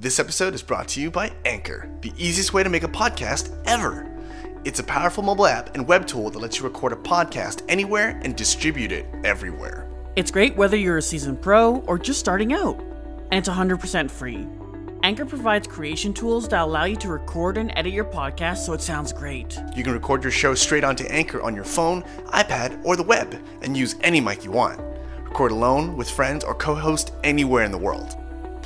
This episode is brought to you by Anchor, the easiest way to make a podcast ever. It's a powerful mobile app and web tool that lets you record a podcast anywhere and distribute it everywhere. It's great whether you're a seasoned pro or just starting out, and it's 100% free. Anchor provides creation tools that allow you to record and edit your podcast so it sounds great. You can record your show straight onto Anchor on your phone, iPad, or the web, and use any mic you want. Record alone, with friends, or co host anywhere in the world.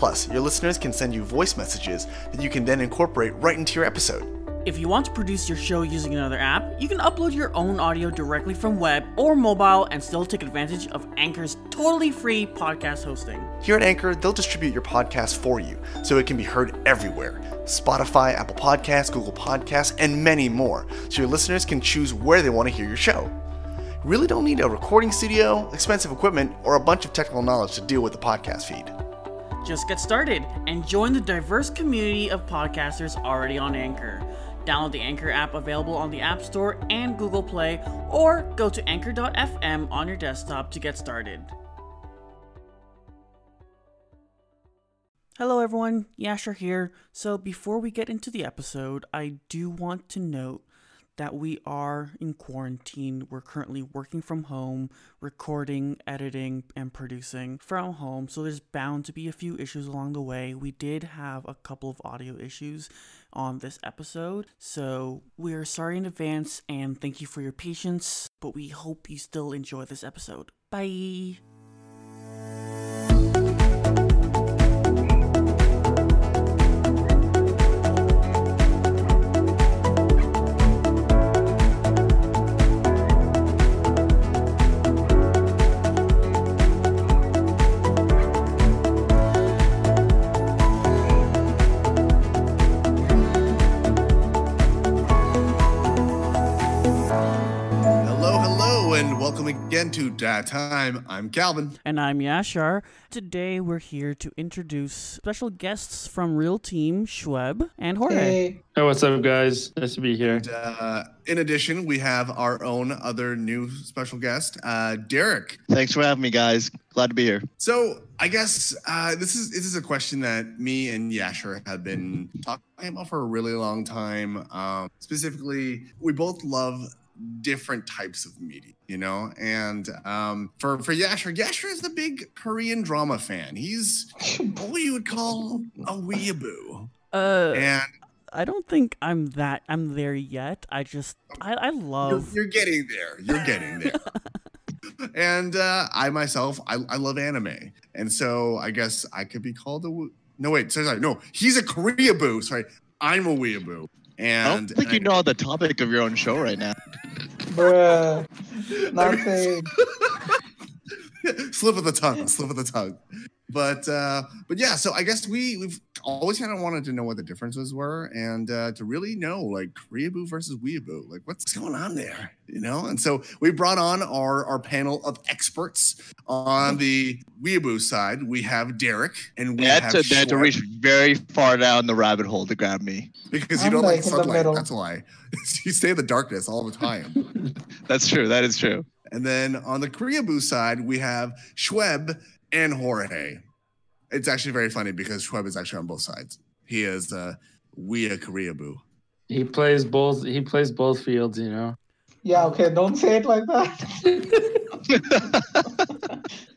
Plus, your listeners can send you voice messages that you can then incorporate right into your episode. If you want to produce your show using another app, you can upload your own audio directly from web or mobile and still take advantage of Anchor's totally free podcast hosting. Here at Anchor, they'll distribute your podcast for you so it can be heard everywhere Spotify, Apple Podcasts, Google Podcasts, and many more, so your listeners can choose where they want to hear your show. You really don't need a recording studio, expensive equipment, or a bunch of technical knowledge to deal with the podcast feed. Just get started and join the diverse community of podcasters already on Anchor. Download the Anchor app available on the App Store and Google Play, or go to anchor.fm on your desktop to get started. Hello, everyone. Yashar here. So, before we get into the episode, I do want to note that we are in quarantine. We're currently working from home, recording, editing, and producing from home. So there's bound to be a few issues along the way. We did have a couple of audio issues on this episode. So we're sorry in advance and thank you for your patience, but we hope you still enjoy this episode. Bye. Again to Dat Time. I'm Calvin. And I'm Yashar. Today we're here to introduce special guests from Real Team, Schweb and Jorge. Hey, Hey, what's up, guys? Nice to be here. And, uh, in addition, we have our own other new special guest, uh, Derek. thanks for having me, guys. Glad to be here. So I guess uh, this is this is a question that me and Yashar have been talking about for a really long time. Um, specifically, we both love different types of media, you know. And um, for for Yashar, Yashar is the big Korean drama fan. He's what you would call a weeaboo. Uh, And I don't think I'm that. I'm there yet. I just I, I you're, love. you're getting there. You're getting there. and uh, I myself, I, I love anime, and so I guess I could be called a. wo- No wait, sorry, sorry, no, he's a Koreaboo. Sorry, I'm a weeaboo. And I don't think you and know the topic of your own show right now. Bruh. Nothing. slip of the tongue, slip of the tongue. But uh, but yeah, so I guess we we've always kind of wanted to know what the differences were and uh, to really know like Koreaboo versus Weeaboo, like what's going on there, you know? And so we brought on our our panel of experts on the Weeaboo side. We have Derek and we They had, have to, they had to reach very far down the rabbit hole to grab me. because you I'm don't like, like sunlight. That's why you stay in the darkness all the time. That's true. That is true. And then on the Koreaboo side, we have Schweb and Jorge. It's actually very funny because Schweb is actually on both sides. He is uh, we a Koreaboo. He plays both. He plays both fields. You know. Yeah, okay, don't say it like that.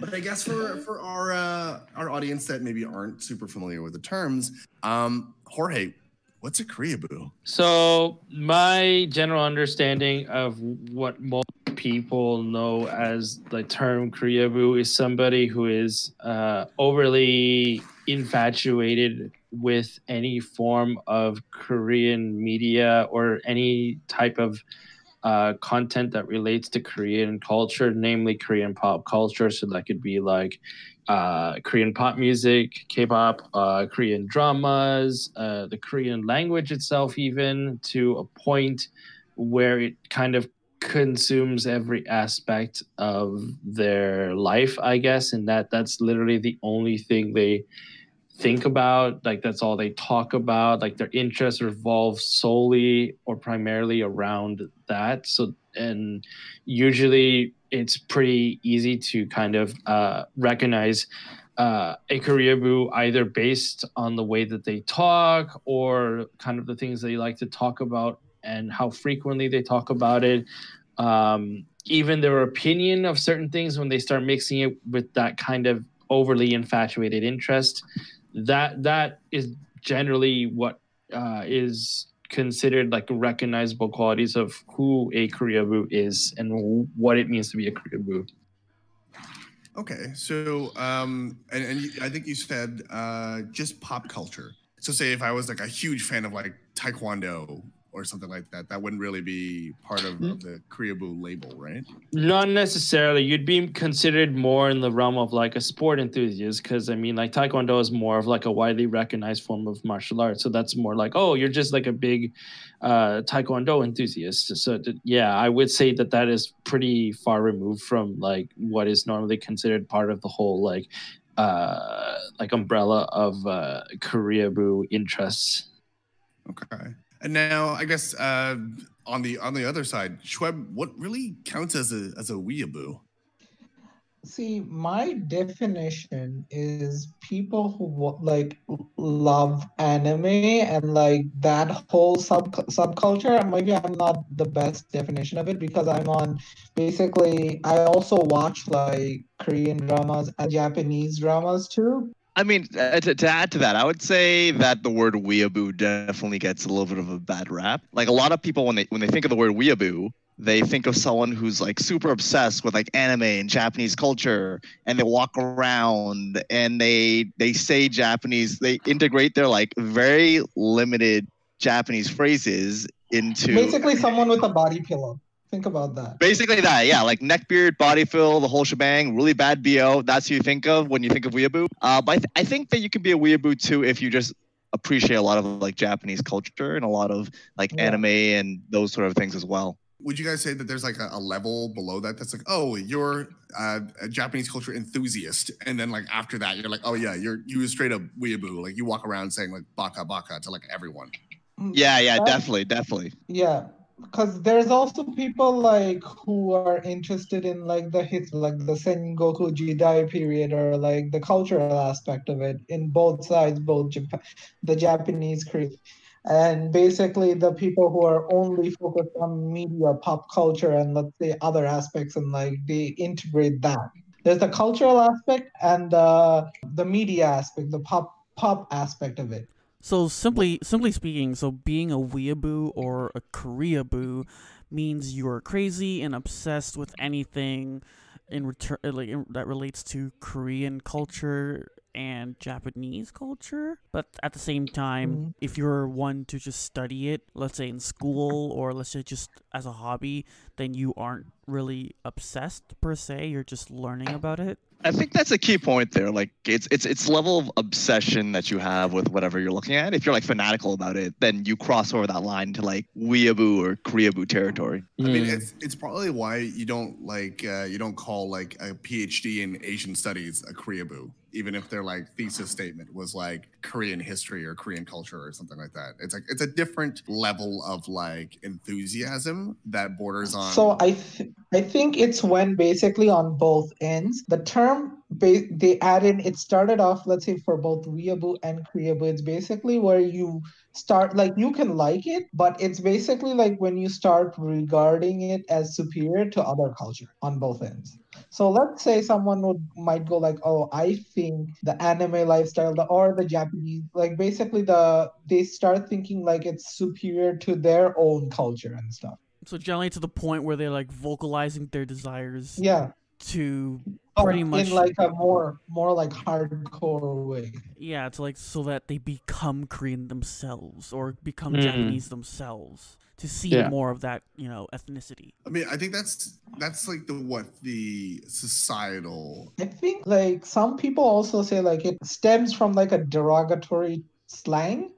But I guess for for our uh, our audience that maybe aren't super familiar with the terms, um, Jorge, what's a Koreaboo? So my general understanding of what most people know as the term Koreaboo is somebody who is uh, overly infatuated with any form of Korean media or any type of uh, content that relates to Korean culture, namely Korean pop culture. So that could be like uh, Korean pop music, K-pop, uh, Korean dramas, uh, the Korean language itself, even to a point where it kind of consumes every aspect of their life, I guess, and that that's literally the only thing they think about like that's all they talk about like their interests revolve solely or primarily around that so and usually it's pretty easy to kind of uh, recognize uh, a Koreaboo either based on the way that they talk or kind of the things they like to talk about and how frequently they talk about it. Um, even their opinion of certain things when they start mixing it with that kind of overly infatuated interest. That that is generally what uh, is considered like recognizable qualities of who a Koreaboo is and what it means to be a Koreaboo. Okay, so um, and, and I think you said uh, just pop culture. So say if I was like a huge fan of like Taekwondo or something like that, that wouldn't really be part of, of the Koreaboo label, right? Not necessarily. You'd be considered more in the realm of like a sport enthusiast because I mean, like Taekwondo is more of like a widely recognized form of martial arts. So that's more like, oh, you're just like a big uh, Taekwondo enthusiast. So th- yeah, I would say that that is pretty far removed from like what is normally considered part of the whole like uh like umbrella of uh Koreaboo interests. Okay. And now, I guess uh, on the on the other side, Schweb, what really counts as a as a weeaboo? See, my definition is people who like love anime and like that whole sub subculture. Maybe I'm not the best definition of it because I'm on basically. I also watch like Korean dramas and Japanese dramas too. I mean, uh, to, to add to that, I would say that the word weeaboo definitely gets a little bit of a bad rap. Like a lot of people, when they when they think of the word weeaboo, they think of someone who's like super obsessed with like anime and Japanese culture, and they walk around and they they say Japanese. They integrate their like very limited Japanese phrases into Basically, someone with a body pillow. Think about that. Basically that, yeah, like neck beard, body fill, the whole shebang, really bad bo. That's who you think of when you think of weeaboo. Uh, but I, th- I think that you can be a weeaboo too if you just appreciate a lot of like Japanese culture and a lot of like Yeah. anime and those sort of things as well. Would you guys say that there's like a, a level below that that's like, oh, you're uh, a Japanese culture enthusiast, and then like after that, you're like, oh yeah, you're you straight up weeaboo, like you walk around saying like baka baka to like everyone. Yeah, yeah, that- definitely, definitely. Yeah, because there's also people like who are interested in like the his like the Sengoku Jidai period or like the cultural aspect of it in both sides, both Japan, the Japanese Korea, and basically the people who are only focused on media, pop culture, and let's say other aspects, and like they integrate that. There's the cultural aspect and the the media aspect, the pop pop aspect of it. So simply simply speaking, so being a weeaboo or a Koreaboo means you're crazy and obsessed with anything in return like in, that relates to Korean culture and Japanese culture. But at the same time, Mhm. if you're one to just study it, let's say in school or let's say just as a hobby, then you aren't really obsessed per se. You're just learning about it. I think that's a key point there. Like it's it's it's level of obsession that you have with whatever you're looking at. If you're like fanatical about it, then you cross over that line to like weeaboo or Koreaboo territory. I mean, Mm. it's it's probably why you don't like uh, you don't call like a PhD in Asian studies a Koreaboo, even if their like thesis statement was like Korean history or Korean culture or something like that. It's like it's a different level of like enthusiasm that borders on. So I th- I think it's when basically on both ends the term they add in it started off let's say for both weeaboo and koreaboo it's basically where you start like you can like it but it's basically like when you start regarding it as superior to other culture on both ends. So let's say someone would might go like, oh, I think the anime lifestyle, the or the Japanese, like basically the they start thinking like it's superior to their own culture and stuff. So generally to the point where they're like vocalizing their desires Yeah. to Oh, pretty much in like a more more like hardcore way. yeah to like so that they become korean themselves or become Mhm. japanese themselves to see Yeah. more of that you know ethnicity I mean, I think that's that's like the what the societal. I think like some people also say like it stems from like a derogatory slang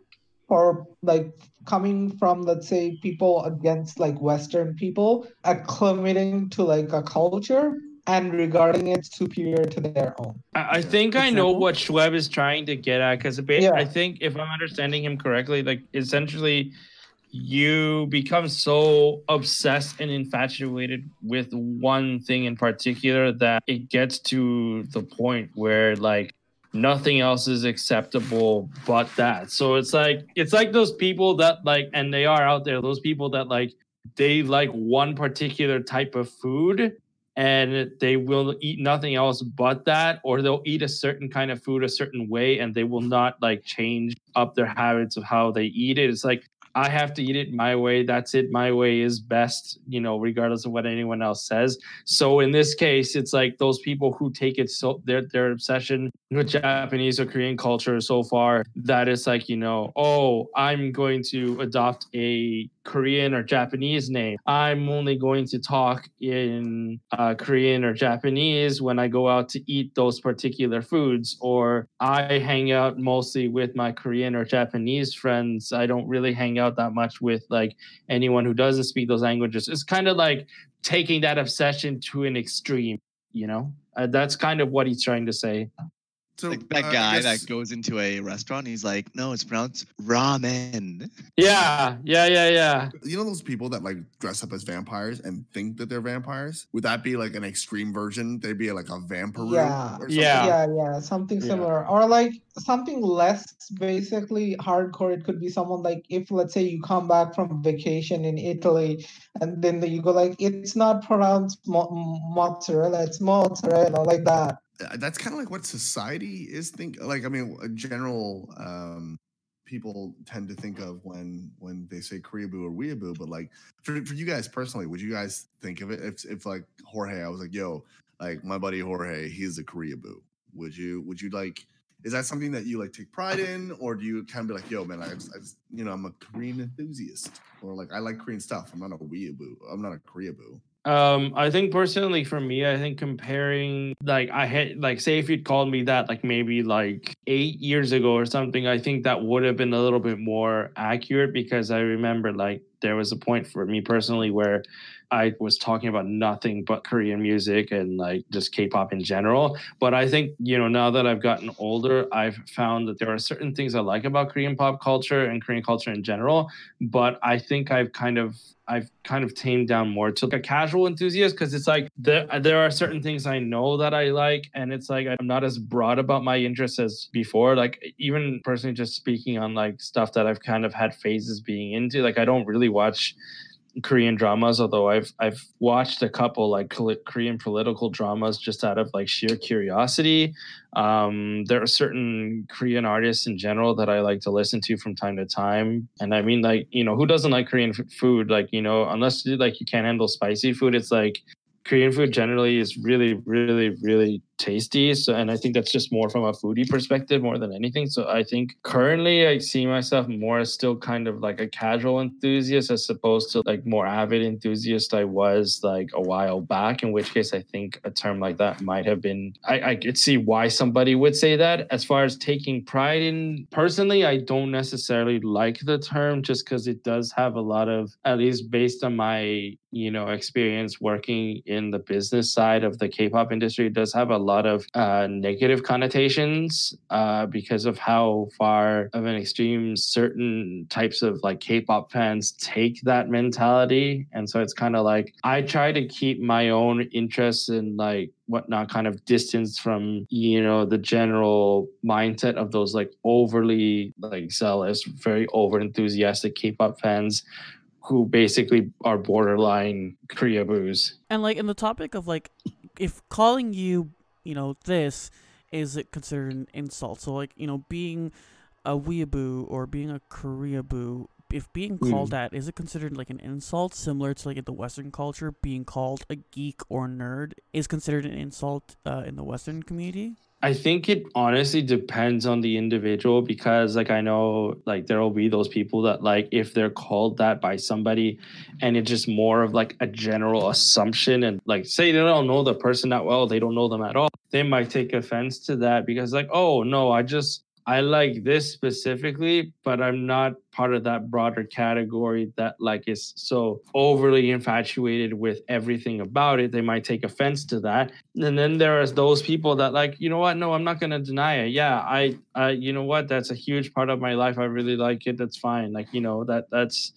or like coming from let's say people against like western people acclimating to like a culture and regarding it superior to their own I, I think I know what Schweb is trying to get at because Yeah. I think if I'm understanding him correctly, like essentially you become so obsessed and infatuated with one thing in particular that it gets to the point where like nothing else is acceptable but that. So it's like it's like those people that like and they are out there, those people that like they like one particular type of food and they will eat nothing else but that or they'll eat a certain kind of food a certain way and they will not like change up their habits of how they eat it it's like I have to eat it my way. That's it. My way is best, you know, regardless of what anyone else says. So in this case, it's like those people who take it so their their obsession with Japanese or Korean culture so far that it's like, you know, oh, I'm going to adopt a Korean or Japanese name. I'm only going to talk in uh, Korean or Japanese when I go out to eat those particular foods, or I hang out mostly with my Korean or Japanese friends. I don't really hang out that much with like anyone who doesn't speak those languages. It's kind of like taking that obsession to an extreme, you know? Uh, that's kind of what he's trying to say. So like that uh, guy I guess- that goes into a restaurant, he's like, no, it's pronounced ramen. Yeah, yeah, yeah, yeah. you know those people that like dress up as vampires and think that they're vampires? Would that be like an extreme version? They'd be like a vampire. Yeah. Yeah. yeah yeah something Yeah. similar or like something less basically hardcore it could be someone like if let's say you come back from vacation in italy and then you go like it's not pronounced mo- mozzarella it's mozzarella like that that's kind of like what society is think like i mean general um people tend to think of when when they say koreaboo or weeaboo but like for, for you guys personally would you guys think of it if, if like jorge i was like yo like my buddy jorge he's a koreaboo. Would you would you like is that something that you like take pride in or do you kind of be like yo man I just, I just you know i'm a korean enthusiast or like i like korean stuff. I'm not a weeaboo i'm not a koreaboo Um, I think personally for me, I think comparing like I had like say if you'd called me that like maybe like eight years ago or something, I think that would have been a little bit more accurate because I remember like there was a point for me personally where I was talking about nothing but Korean music and like just K-pop in general. But I think you know now that I've gotten older, I've found that there are certain things I like about Korean pop culture and Korean culture in general. But I think I've kind of I've kind of tamed down more to like a casual enthusiast because it's like there there are certain things I know that I like, and it's like I'm not as broad about my interests as before. Like even personally, just speaking on like stuff that I've kind of had phases being into. Like I don't really watch Korean dramas, although I've I've watched a couple like Korean political dramas just out of like sheer curiosity. Um, there are certain Korean artists in general that I like to listen to from time to time, and I mean like you know who doesn't like Korean f- food? Like you know unless you like you can't handle spicy food, it's like Korean food generally is really really really tasty. So and I think that's just more from a foodie perspective more than anything. So I think currently I see myself more as still kind of like a casual enthusiast as opposed to like more avid enthusiast I was like a while back. In which case I think a term like that might have been I, I could see why somebody would say that. As far as taking pride in personally, I don't necessarily like the term just because it does have a lot of at least based on my you know experience working in the business side of the K-pop industry, does have a lot of uh, negative connotations uh, because of how far of an extreme certain types of like K-pop fans take that mentality, and so it's kind of like I try to keep my own interests and like whatnot kind of distance from you know the general mindset of those like overly like zealous, very over enthusiastic K-pop fans who basically are borderline Koreaboos. And like in the topic of like, if calling you, you know, this is it considered an insult? So like, you know, being a weeaboo or being a Koreaboo, if being called that, is it considered like an insult similar to like in the Western culture, being called a geek or nerd is considered an insult uh, in the Western community? I think it honestly depends on the individual because like I know like there will be those people that like if they're called that by somebody and it's just more of like a general assumption and like say they don't know the person that well, they don't know them at all. They might take offense to that because like, oh no, I just I like this specifically, but I'm not part of that broader category that like is so overly infatuated with everything about it. They might take offense to that. And then there is those people that like, you know what? No, I'm not gonna deny it. Yeah, I, I, you know what? That's a huge part of my life. I really like it. That's fine. Like, you know, that that's,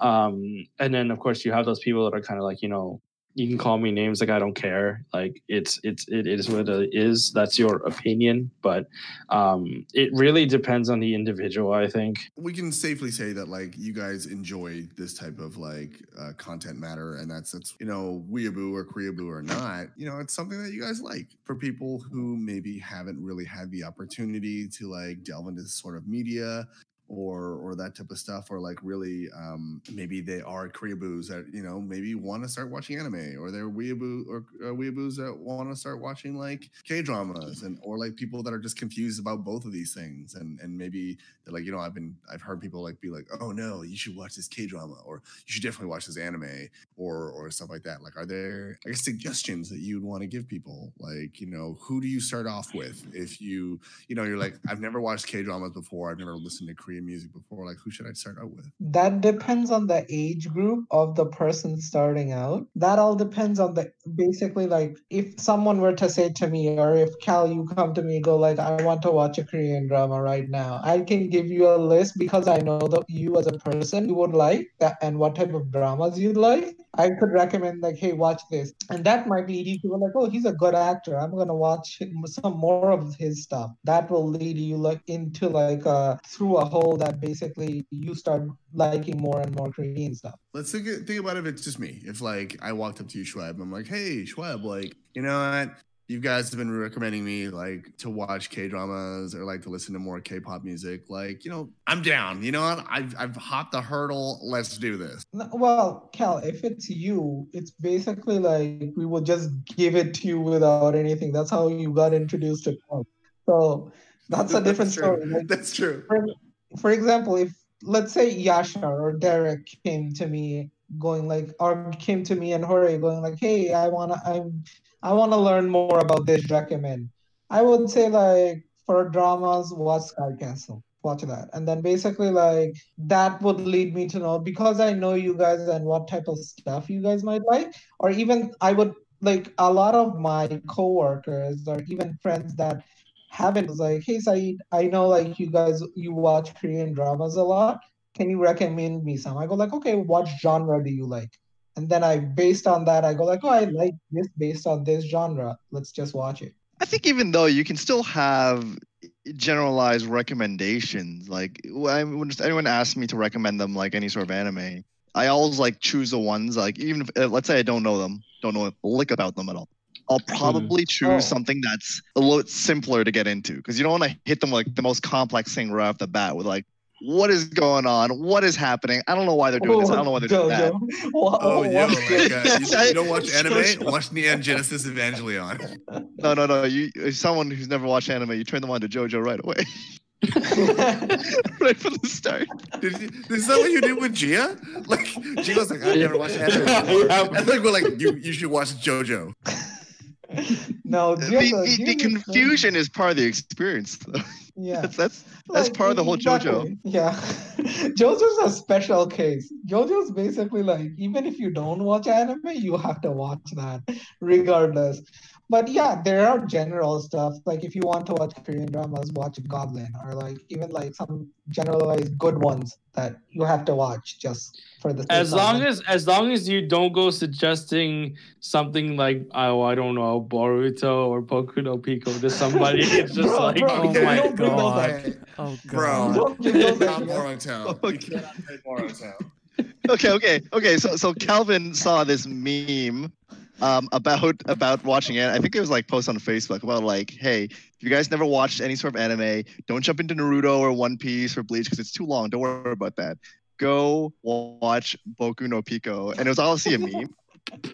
um, and then of course you have those people that are kind of like, you know, you can call me names like I don't care. Like it's it's it is what it is. That's your opinion, but um, it really depends on the individual. I think we can safely say that like you guys enjoy this type of like uh, content matter, and that's that's you know weeaboo or koreaboo or not. You know, it's something that you guys like. For people who maybe haven't really had the opportunity to like delve into this sort of media, or or that type of stuff or like really um maybe they are koreaboos that you know maybe want to start watching anime or they're weeaboo or uh, weeaboos that want to start watching like k-dramas and or like people that are just confused about both of these things and and maybe they're like you know i've been i've heard people like be like oh no you should watch this k-drama or you should definitely watch this anime or or stuff like that. Like are there i guess suggestions that you'd want to give people? Like you know who do you start off with if you you know you're like i've never watched k-dramas before i've never listened to korean music before like who should i start out with That depends on the age group of the person starting out. That all depends on the basically like if someone were to say to me, or if Cal, you come to me, go like, I want to watch a Korean drama right now. I can give you a list because I know that you as a person you would like that and what type of dramas you'd like. I could recommend like, hey, watch this, and that might lead you to like, oh, he's a good actor. I'm gonna watch some more of his stuff. That will lead you like into like uh through a hole that basically you start liking more and more Korean stuff. let's think, think about if it's just me if like i walked up to you Schweb i'm like hey Schweb like you know what you guys have been recommending me like to watch K dramas or like to listen to more K-pop music. Like, you know, I'm down. You know what? I've I've hopped the hurdle. Let's do this. No, Well, Cal, if it's you, it's basically like we will just give it to you without anything. That's how you got introduced to Cal. So that's a different true. story. Like, That's true. for, for example, if let's say Yasha or Derek came to me going like, or came to me and Jorge going like, hey, I wanna, I'm, I wanna learn more about this. Recommend. I would say like for dramas, watch Sky Castle. Watch that, and then basically like that would lead me to know because I know you guys and what type of stuff you guys might like, or even I would like a lot of my coworkers or even friends that haven't was like, hey Saeed, I know like you guys you watch Korean dramas a lot. Can you recommend me some? I go like, okay, what genre do you like? And then I based on that, I go like, oh, I like this based on this genre. Let's just watch it. I think even though you can still have generalized recommendations, like when anyone asks me to recommend them like any sort of anime, I always like choose the ones like even if uh, let's say I don't know them, don't know a lick about them at all. I'll probably choose Oh. something that's a little simpler to get into because you don't want to hit them like the most complex thing right off the bat with like what is going on, what is happening. I don't know why they're doing this. I don't know why they're doing that. Jojo. Wha- Oh, what- yo, like, uh, you, you don't watch anime? Watch Neon Genesis Evangelion. No, no, no. You, someone who's never watched anime, you turn them on to JoJo right away, right from the start. Did you, is that what you did with Gia? Like Gia was like, I never watched anime. before." Yeah. And like we're like, you you should watch JoJo. no, The, Jojo, the, the confusion is part of the experience, though. Yeah. That's that's that's Like, part of the whole JoJo. Yeah. JoJo's a special case. JoJo's basically like, even if you don't watch anime, you have to watch that regardless. But yeah, there are general stuff. Like if you want to watch Korean dramas, watch Goblin or like even like some generalized good ones that you have to watch just for the as long as as long as you don't go suggesting something like oh I don't know Boruto or Boku no Pico to somebody, it's just Bro, like bro, oh my don't bring those God. Oh Bro. god. Don't give those Not ideas. You Okay. cannot say Moratown. Okay, okay, okay. So so Calvin saw this meme um about about watching it. I think it was like post on Facebook about like, hey, if you guys never watched any sort of anime, don't jump into Naruto or One Piece or Bleach because it's too long. Don't worry about that. Go watch Boku no Pico. And it was obviously a meme.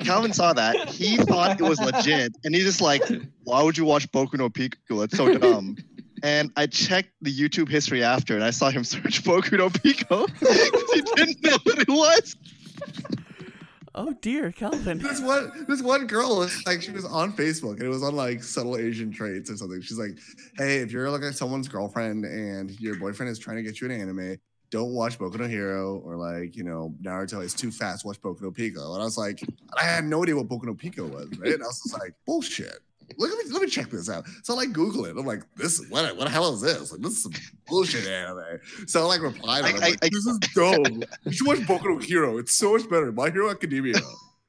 Calvin saw that. He thought it was legit. And he's just like, why would you watch Boku no Pico? It's so dumb. And I checked the YouTube history after and I saw him search Boku no Pico because he didn't know what it was. Oh dear, Calvin. This one, this one girl, was like she was on Facebook and it was on like subtle Asian traits or something. She's like, "Hey, if you're like someone's girlfriend and your boyfriend is trying to get you an anime, don't watch Boku no Hero or like you know Naruto is too fast. Watch Boku no Pico." And I was like, I had no idea what Boku no Pico was, right? And I was just like, bullshit. Look at me, let me check this out. So I like Google it. I'm like, this what what the hell is this? Like this is some bullshit anime. So I like replied, I'm I- like, I- this is dumb. You should watch Boku no Hero. It's so much better. My Hero Academia.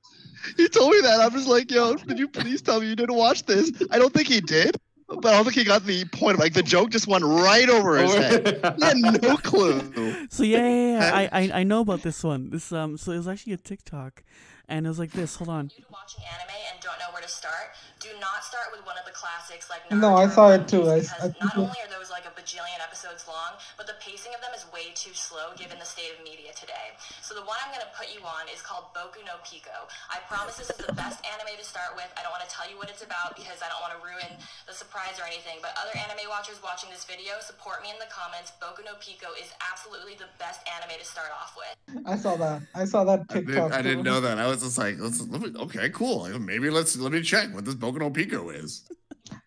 he told me that. I'm just like, yo, did you please tell me you didn't watch this? I don't think he did, but I don't think he got the point. Like the joke just went right over his head. He had no clue. So yeah, yeah, yeah. I, I I know about this one. This um, so it was actually a TikTok, and it was like this. Hold on. You're watching anime and don't know where to start, do not start with one of the classics like No, I saw it too. Piece I- I because not only are those like a bajillion episodes long, but the pacing of them is way too slow given the state of media today. So the one I'm gonna put you on is called Boku no Pico. I promise this is the best anime to start with. I don't want to tell you what it's about because I don't want to ruin the surprise or anything. But other anime watchers watching this video, support me in the comments. Boku no Pico is absolutely the best anime to start off with. I saw that. I saw that I, did, I didn't know that. I was just like, let's, let me, okay, cool. Maybe let's let me check what this Boku no Pico is.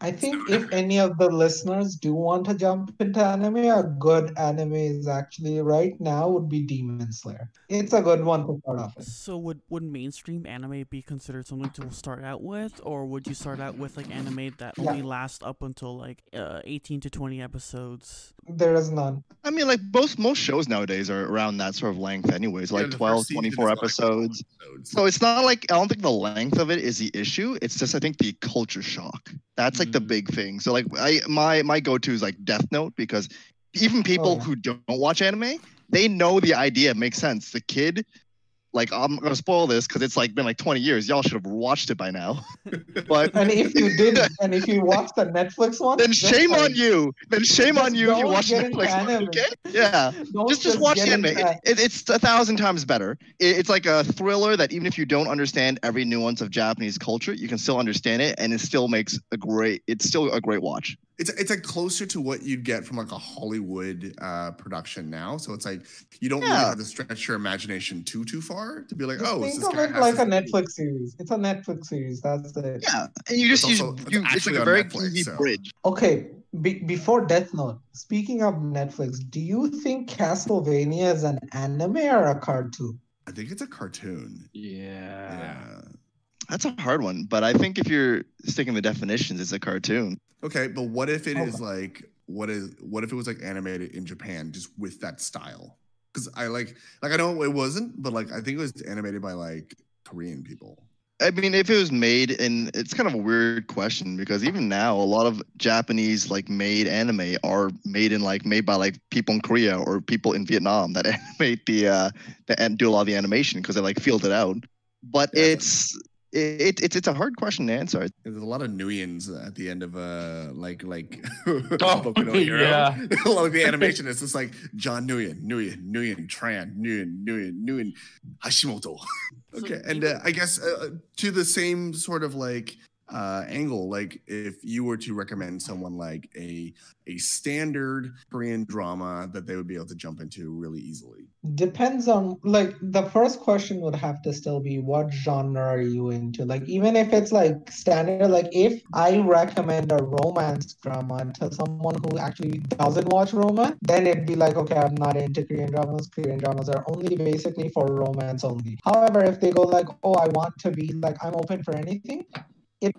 I think if any of the listeners do want to jump into anime, a good anime is actually right now would be Demon Slayer. It's a good one to start off with. So would would mainstream anime be considered something to start out with, or would you start out with like anime that Yeah. only lasts up until like uh, eighteen to twenty episodes? There is none. I mean, like most most shows nowadays are around that sort of length, anyways, like the 12, first season 24 like episodes. episodes. So it's not like I don't think the length of it is the issue. It's just I think the culture shock. That's like the Mm. big thing. So like I my my go to is like Death Note because even people yeah. who don't watch anime, they know the idea makes sense. The kid, like I'm gonna spoil this because it's like been like 20 years. Y'all should have watched it by now. but And if you did, and if you watched the Netflix one, then just shame on you. Then shame on you if you don't watch Netflix. one, anime. Okay? Yeah. don't just just watch the anime. It, it, it's a thousand times better. It, it's like a thriller that even if you don't understand every nuance of Japanese culture, you can still understand it, and it still makes a great. It's still a great watch. It's it's like closer to what you'd get from like a Hollywood uh, production now. So it's like you don't really have to stretch your imagination too too far to be like, Just oh, think this of it like a this- Netflix series. It's a Netflix series. That's it. Yeah, and you just It's use also- it's you, it's actually like a very Netflix, easy so- bridge. Okay, be- before Death Note, speaking of Netflix, do you think Castlevania is an anime or a cartoon? I think it's a cartoon. yeah. Yeah. That's a hard one, but I think if you're sticking the definitions, it's a cartoon. Okay, but what if it is Okay. like what is what if it was like animated in Japan just with that style? Because I like like I know it wasn't, but like I think it was animated by like Korean people. I mean, if it was made, and it's kind of a weird question because even now, a lot of Japanese like made anime are made in like made by like people in Korea or people in Vietnam that animate the uh that and do a lot of the animation because they like field it out. But Yeah, it's it, it's it's a hard question to answer. There's a lot of Nguyens at the end of uh like like Oh, Boku no Hero. yeah. like the animation is just like John Nguyen, Nguyen, Nguyen, Tran, Nguyen, Nguyen, Nguyen, Hashimoto. okay, and uh, I guess uh, to the same sort of like uh angle, like if you were to recommend someone like a a standard Korean drama that they would be able to jump into really easily. Depends on like the first question would have to still be what genre are you into? Like even if it's like standard, like if I recommend a romance drama to someone who actually doesn't watch romance, then it'd be like, okay, I'm not into Korean dramas. Korean dramas are only basically for romance only. However, if they go like, oh, I want to be like, I'm open for anything, it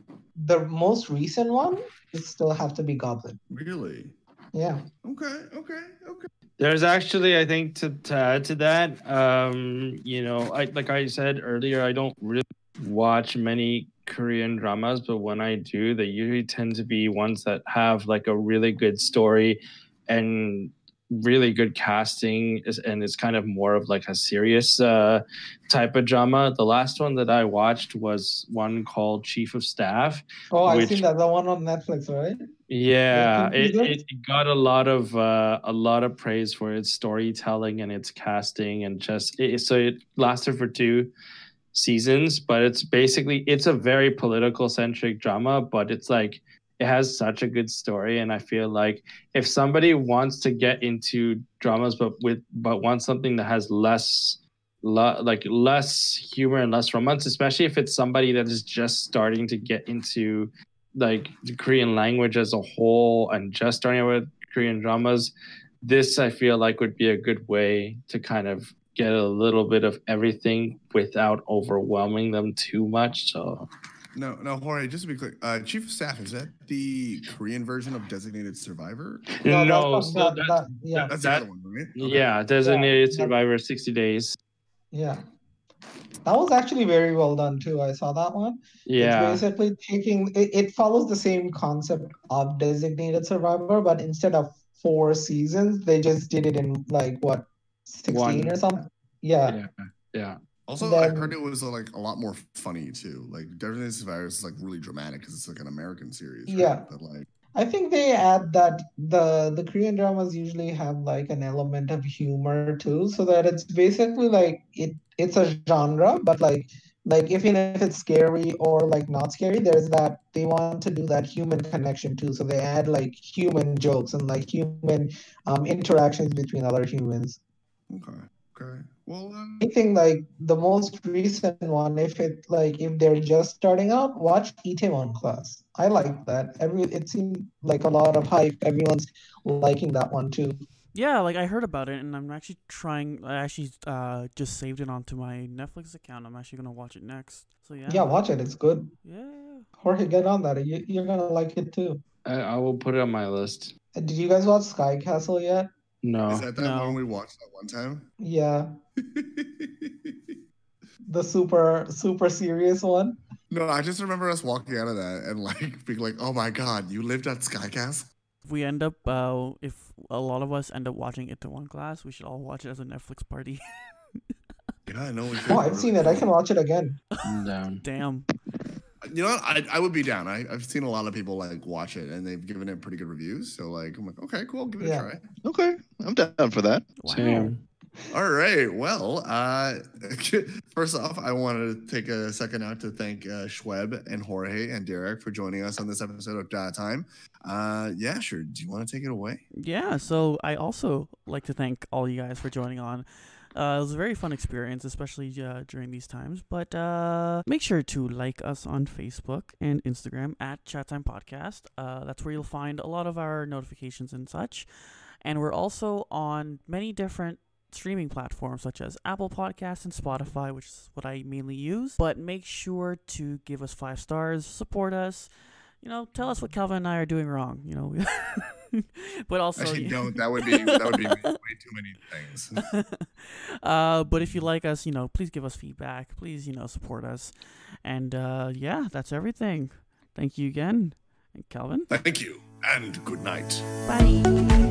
the most recent one it still have to be Goblin. Really? Yeah. Okay, okay, okay. There's actually, I think, to, to add to that, um, you know, I like I said earlier, I don't really watch many Korean dramas, but when I do, they usually tend to be ones that have like a really good story and really good casting, and it's kind of more of like a serious uh, type of drama. The last one that I watched was one called Chief of Staff. Oh, I've Which- seen that. The one on Netflix, right? Yeah, think it, it got a lot of uh, a lot of praise for its storytelling and its casting and just it, so it lasted for two seasons, but it's basically it's a very political centric drama, but it's like it has such a good story and I feel like if somebody wants to get into dramas but with but wants something that has less lo- like less humor and less romance, especially if it's somebody that is just starting to get into like the Korean language as a whole and just starting with Korean dramas, this I feel like would be a good way to kind of get a little bit of everything without overwhelming them too much. So No, no, Jorge, just to be clear, uh, Chief of Staff, is that the Korean version of Designated Survivor? no, that's so not- that- that- yeah, That's That- the other one, right? Okay. yeah, designated Yeah. survivor 60 days. yeah. That was actually very well done too. I saw that one. Yeah. It's basically taking it, it follows the same concept of designated survivor, but instead of four seasons, they just did it in like what 16 One. or something. Yeah. Yeah. Yeah. Also, I heard it was uh, like a lot more funny too. Like Designated Survivor is like really dramatic because it's like an American series. right? Yeah. But like, I think they add that the the Korean dramas usually have like an element of humor too, so that it's basically like it it's a genre, but like like even if it's scary or like not scary, there's that they want to do that human connection too. So they add like human jokes and like human um interactions between other humans. okay, okay. Well, um, I think like the most recent one, if it like if they're just starting out, watch Itaewon Class. I like that. Every it seemed like a lot of hype. Everyone's liking that one too. Yeah, like I heard about it, and I'm actually trying. I actually uh just saved it onto my Netflix account. I'm actually gonna watch it next. So yeah. Yeah, watch it. It's good. Yeah. Jorge, get on that. You, you're gonna like it too. I, I will put it on my list. Uh, Did you guys watch Sky Castle yet? No. is that that No. one we watched that one time? Yeah, the super super serious one. no, I just remember us walking out of that and like being like, "Oh my god, you lived at Skycast." If we end up, uh, if a lot of us end up watching Itaewon Class, we should all watch it as a Netflix party. Yeah, I know. Oh, I've seen it. I can watch it again. I'm. Damn. You know what? I, I would be down. I, I've seen a lot of people like watch it and they've given it pretty good reviews. So like, I'm like, okay, cool, give it Yeah. a try. Okay, I'm down for that. Wow. Same. All right. Well, uh, first off, I wanted to take a second out to thank uh, Schweb and Jorge and Derek for joining us on this episode of Data Time. Uh, yeah, sure. Do you want to take it away? Yeah, so I also like to thank all you guys for joining on. Uh, it was a very fun experience, especially uh, during these times. But uh, make sure to like us on Facebook and Instagram at Chat Time Podcast. Uh, that's where you'll find a lot of our notifications and such. And we're also on many different streaming platforms such as Apple Podcasts and Spotify, which is what I mainly use. But make sure to give us five stars, support us. You know, tell us what Calvin and I are doing wrong. You know, but also Actually, don't. That would be that would be way too many things. uh, but if you like us, you know, please give us feedback. Please, you know, support us. And uh, yeah, that's everything. Thank you again, and Calvin. Thank you and good night. Bye.